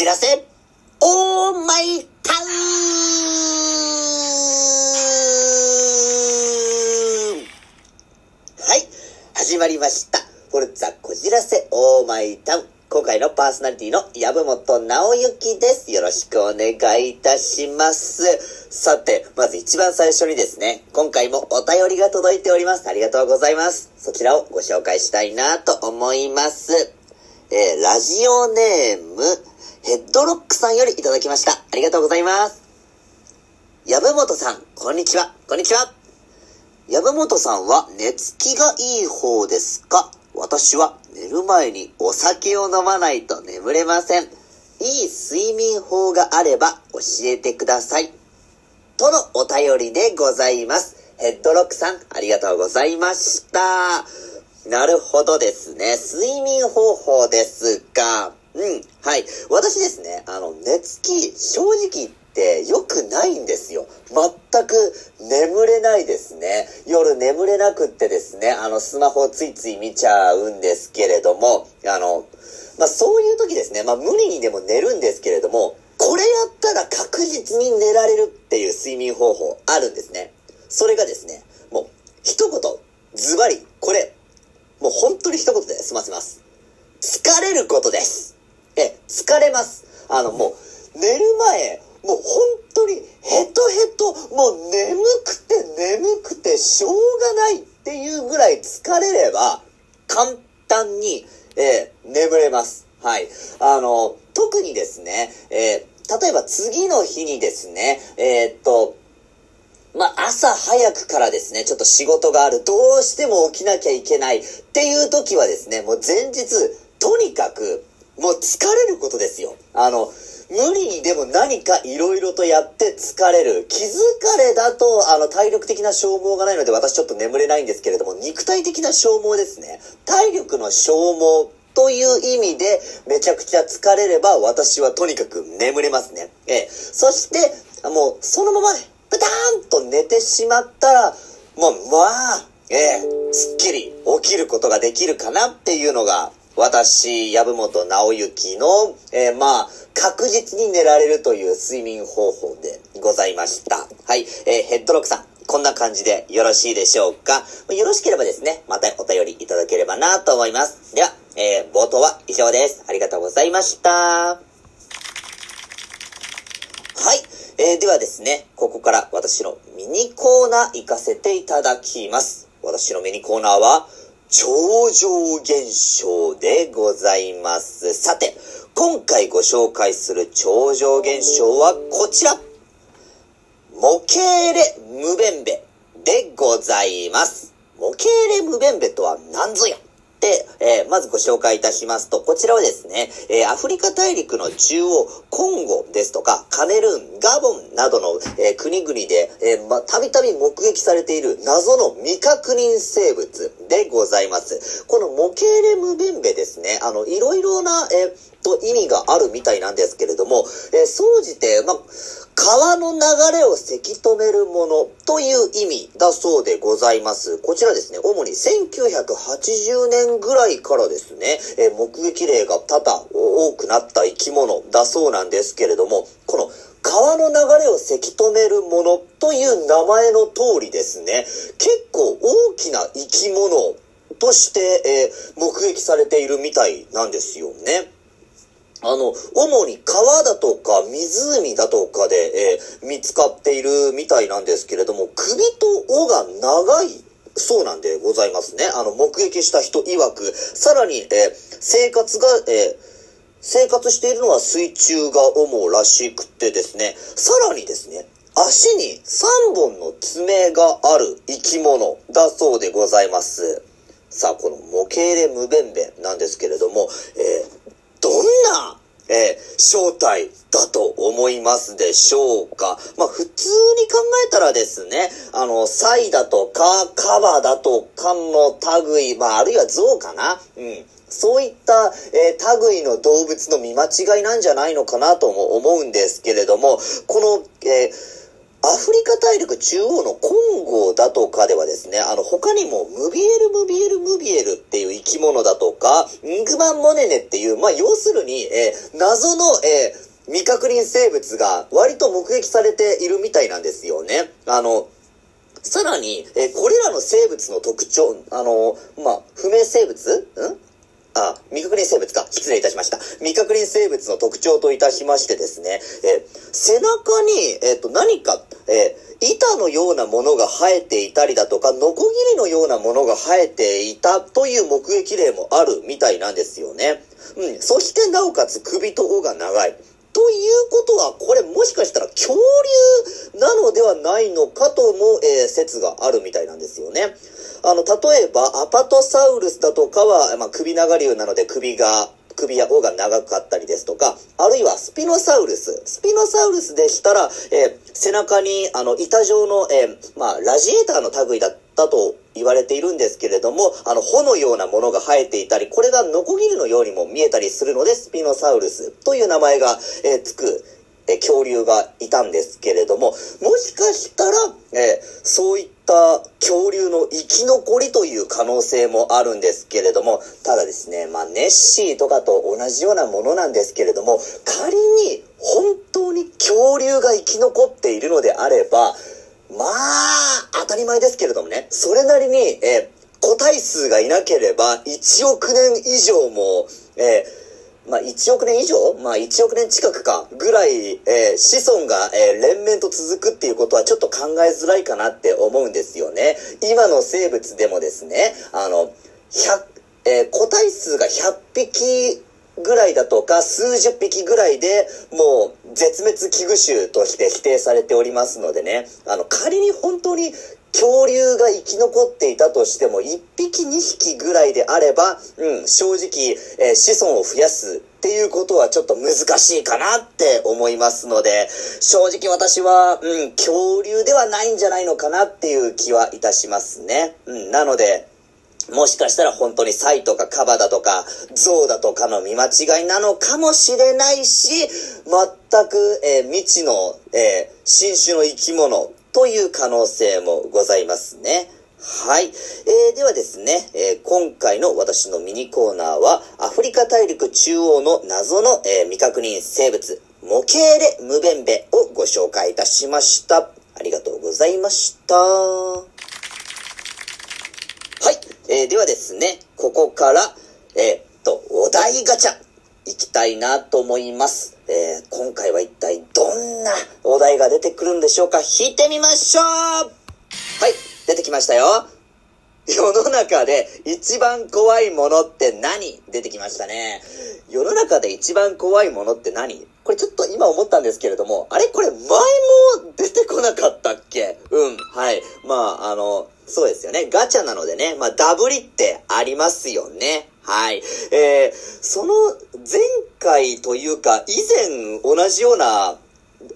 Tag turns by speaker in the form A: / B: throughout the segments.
A: じらせ、オーマイタウンはい、始まりました。フォルツァこじらせオーマイタウン。今回のパーソナリティの籔本直之です。よろしくお願いいたします。さて、まず一番最初にですね、今回もお便りが届いております。ありがとうございます。そちらをご紹介したいなと思います。えー、ラジオネーム、ヘッドロックさんよりいただきました。ありがとうございます。籔本さん、こんにちは。こんにちは。籔本さんは寝つきがいい方ですか？私は寝る前にお酒を飲まないと眠れません。いい睡眠法があれば教えてください。とのお便りでございます。ヘッドロックさん、ありがとうございました。なるほどですね。睡眠方法ですが、うん、はい。私ですね、あの、寝つき、正直言って良くないんですよ。全く眠れないですね。夜眠れなくってですね、あの、スマホをついつい見ちゃうんですけれども、あの、まあ、そういう時ですね、まあ、無理にでも寝るんですけれども、これやったら確実に寝られるっていう睡眠方法あるんですね。それがですね、もう、一言、ズバリ、これ、もう本当に一言で済ませます。疲れることです。疲れます。あの、もう、寝る前、もう本当にヘトヘト、もう眠くて眠くてしょうがないっていうぐらい疲れれば、簡単に、えー眠れます。はい。あの、特にですね、えー例えば次の日にですね、えーっと、まあ、朝早くからですね、ちょっと仕事がある、どうしても起きなきゃいけないっていう時はですね、もう前日、とにかく、もう疲れることですよ。あの、無理にでも何か色々とやって疲れる。気疲れだと、あの、体力的な消耗がないので私ちょっと眠れないんですけれども、肉体的な消耗ですね。体力の消耗という意味で、めちゃくちゃ疲れれば私はとにかく眠れますね。ええ。そして、もう、そのまま、プターンと寝てしまったら、もう、まあ、ええ、すっきり起きることができるかなっていうのが、私、籔本直之の、えーまあ、確実に寝られるという睡眠方法でございました。はい、えーヘッドロックさん、こんな感じでよろしいでしょうか？よろしければですね、またお便りいただければなと思います。では、えー冒頭は以上です。ありがとうございました。はい。えーではですね、ここから私のミニコーナー行かせていただきます。私のミニコーナーは、超常現象でございます。さて、今回ご紹介する超常現象はこちら。モケーレムベンベでございます。モケーレムベンベとは何ぞやで、えーまずご紹介いたしますと、こちらはですね、えーアフリカ大陸の中央、コンゴですとか、カネルーン、ガボンなどの、えー国々で、えーま、たびたび目撃されている謎の未確認生物でございます。このモケーレムベンベですね、あの、いろいろな、えーと、意味があるみたいなんですけれども、えー総じて、ま、川の流れをせき止めるものという意味だそうでございます。こちらですね、主に1980年ぐらいからですね、えー目撃例が多々多くなった生き物だそうなんですけれども、この川の流れをせき止めるものという名前の通りですね、結構大きな生き物として、えー目撃されているみたいなんですよね。あの、主に川だとか湖だとかで、えー見つかっているみたいなんですけれども、首と尾が長いそうなんでございますね。あの、目撃した人曰く、さらに、えー生活が、えー生活しているのは水中が主らしくてですね、さらにですね、足に3本の爪がある生き物だそうでございます。さあ、この模型レムベンベなんですけれども、えーどんな、えー正体だと思いますでしょうか？まあ、普通に考えたらですね、あの、サイだとか、カバだとかの類、まあ、あるいは象かな？うん。そういった、えー類の動物の見間違いなんじゃないのかなとも思うんですけれども、この、えーアフリカ大陸中央のコンゴだとかではですね、あの、他にも、ムビエル、ムビエル、ムビエルっていう生き物だとか、ングマンモネネっていう、まあ、要するに、えー、謎の、えー、未確認生物が割と目撃されているみたいなんですよね。あの、さらに、えー、これらの生物の特徴、あの、まあ、不明生物？ん？あ、未確認生物か。失礼いたしました。未確認生物の特徴といたしましてですね、え背中に、えっ、と、何か、え板のようなものが生えていたりだとか、ノコギリのようなものが生えていたという目撃例もあるみたいなんですよね。うん。そしてなおかつ首と尾が長い。ということは、これもしかしたら恐竜なのではないのかとも、えー、説があるみたいなんですよね。あの、例えば、アパトサウルスだとかは、まあ、首長竜なので首が、首や尾が長かったりですとか、あるいはスピノサウルス。スピノサウルスでしたら、えー、背中に、あの、板状の、えー、まあ、ラジエーターの類だったと言われているんですけれども、あの、穂のようなものが生えていたり、これがノコギリのようにも見えたりするので、スピノサウルスという名前が、えー、つく、え恐竜がいたんですけれども、もしかしたら、えそういった恐竜の生き残りという可能性もあるんですけれども、ただですね、まあ、ネッシーとかと同じようなものなんですけれども、仮に本当に恐竜が生き残っているのであれば、まあ、当たり前ですけれどもね、それなりに、え個体数がいなければ1億年以上も、えーまあ、1億年以上？まあ、1億年近くか、ぐらい、えー、子孫が、えー、連綿と続くっていうことはちょっと考えづらいかなって思うんですよね。今の生物でもですね、あの、100、えー、個体数が100匹ぐらいだとか、数十匹ぐらいでもう絶滅危惧種として否定されておりますのでね、あの、仮に本当に恐竜が生き残っていたとしても、1匹2匹ぐらいであれば、うん、正直、えー、子孫を増やすっていうことはちょっと難しいかなって思いますので、正直私は、うん、恐竜ではないんじゃないのかなっていう気はいたしますね。うん、なので、もしかしたら本当にサイとかカバだとか、ゾウだとかの見間違いなのかもしれないし、全く、えー、未知の、えー、新種の生き物という可能性もございますね。はい。えー、ではですね、えー、今回の私のミニコーナーは、アフリカ大陸中央の謎の、えー、未確認生物、モケーレ・ムベンベをご紹介いたしました。ありがとうございました。はい。えー、ではですね、ここから、えー、っと、お題ガチャ、いきたいなと思います。えー、今回は一体どんなお題が出てくるんでしょうか？引いてみましょうはい、出てきましたよ。世の中で一番怖いものって何？出てきましたね。世の中で一番怖いものって何？これちょっと今思ったんですけれども、あれ？これ前も出てこなかったっけ？うん、はい。まあ、あの、そうですよね。ガチャなのでね、まあ、ダブリってありますよね。はい。えー、その前回というか、以前同じような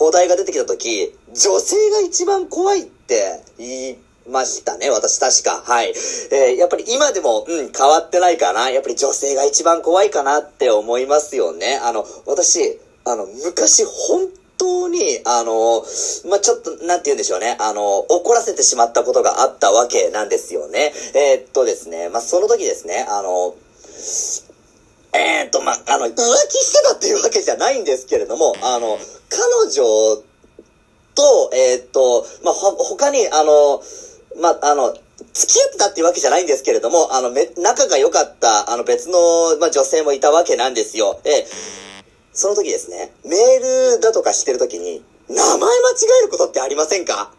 A: お題が出てきたとき、女性が一番怖いって言いましたね、私確か。はい。えー、やっぱり今でも、うん、変わってないかな。やっぱり女性が一番怖いかなって思いますよね。あの、私、あの、昔、本当に、あの、まあ、ちょっと、なんて言うんでしょうね。あの、怒らせてしまったことがあったわけなんですよね。えー、っとですね、まあ、その時ですね、あの、えー、っと、まあ、あの、浮気してたっていうわけじゃないんですけれども、あの、彼女と、えー、っと、まあ、他に、あの、まあ、あの、付き合ってたっていうわけじゃないんですけれども、あの、め、仲が良かった、あの、別の、まあ、女性もいたわけなんですよ。えその時ですね、メールだとかしてる時に、名前間違えることってありませんか？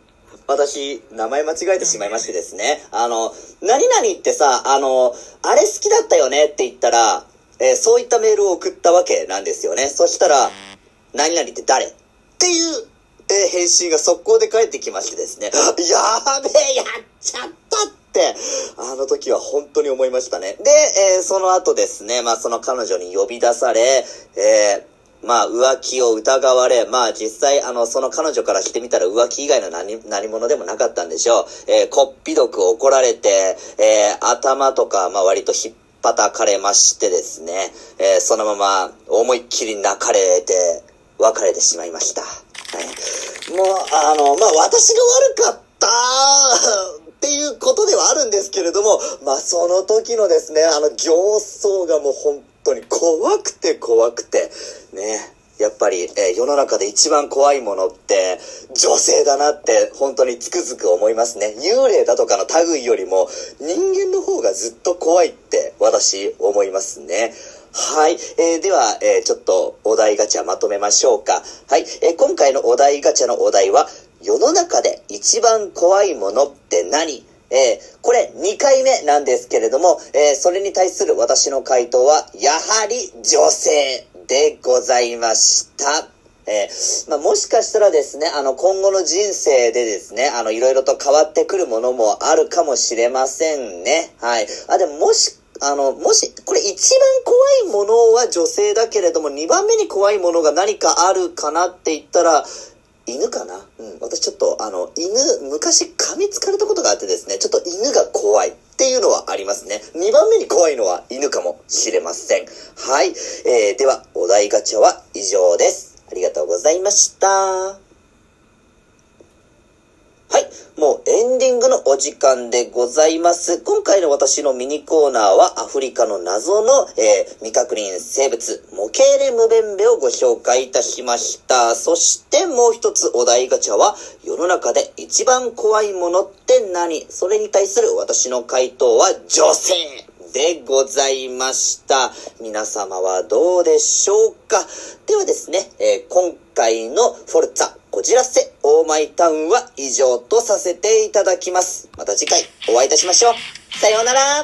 A: 私、名前間違えてしまいましてですね。あの、何々ってさ、あの、あれ好きだったよね？って言ったら、えー、そういったメールを送ったわけなんですよね。そしたら、何々って誰？っていう、えー、返信が速攻で返ってきましてですね。やべえ、やっちゃったって、あの時は本当に思いましたね。で、えー、その後ですね、まあその彼女に呼び出され、えまあ浮気を疑われ、まあ実際あのその彼女からしてみたら浮気以外の何何者でもなかったんでしょう。えー、こっぴどく怒られて、えー、頭とかまあ割と引っ叩かれましてですね、えー、そのまま思いっきり泣かれて別れてしまいました。もう、あの、まあ、私が悪かったっていうことでんですけれども、まあ、その時のですね、あの、形相がもう本当に怖くて怖くて、ね。やっぱり、えー、世の中で一番怖いものって女性だなって本当につくづく思いますね。幽霊だとかの類よりも人間の方がずっと怖いって私思いますね。はい。えー、では、えー、ちょっとお題ガチャまとめましょうか。はい。え、今回のお題ガチャのお題は、世の中で一番怖いものって何？えー、これ2回目なんですけれども、えー、それに対する私の回答は、やはり女性でございました。えー、まあ、もしかしたらですね、あの、今後の人生でですね、あの、いろいろと変わってくるものもあるかもしれませんね。はい。あ、でももし、あの、もし、これ一番怖いものは女性だけれども、2番目に怖いものが何かあるかなって言ったら、犬かな？うん。私ちょっと、あの、犬、昔噛みつかれたことがあってですね、ちょっと犬が怖いっていうのはありますね。2番目に怖いのは犬かもしれません。はい。えー、では、お題ガチャは以上です。ありがとうございました。はい。もうエンディングのお時間でございます。今回の私のミニコーナーはアフリカの謎の、えー、未確認生物、モケーレムベンベをご紹介いたしました。そしてもう一つお題ガチャは、世の中で一番怖いものって何？それに対する私の回答は女性でございました。皆様はどうでしょうか？ではですね、えー、今回のフォルツァこじらせオーマイタウンは以上とさせていただきます。また次回お会いいたしましょう。さようなら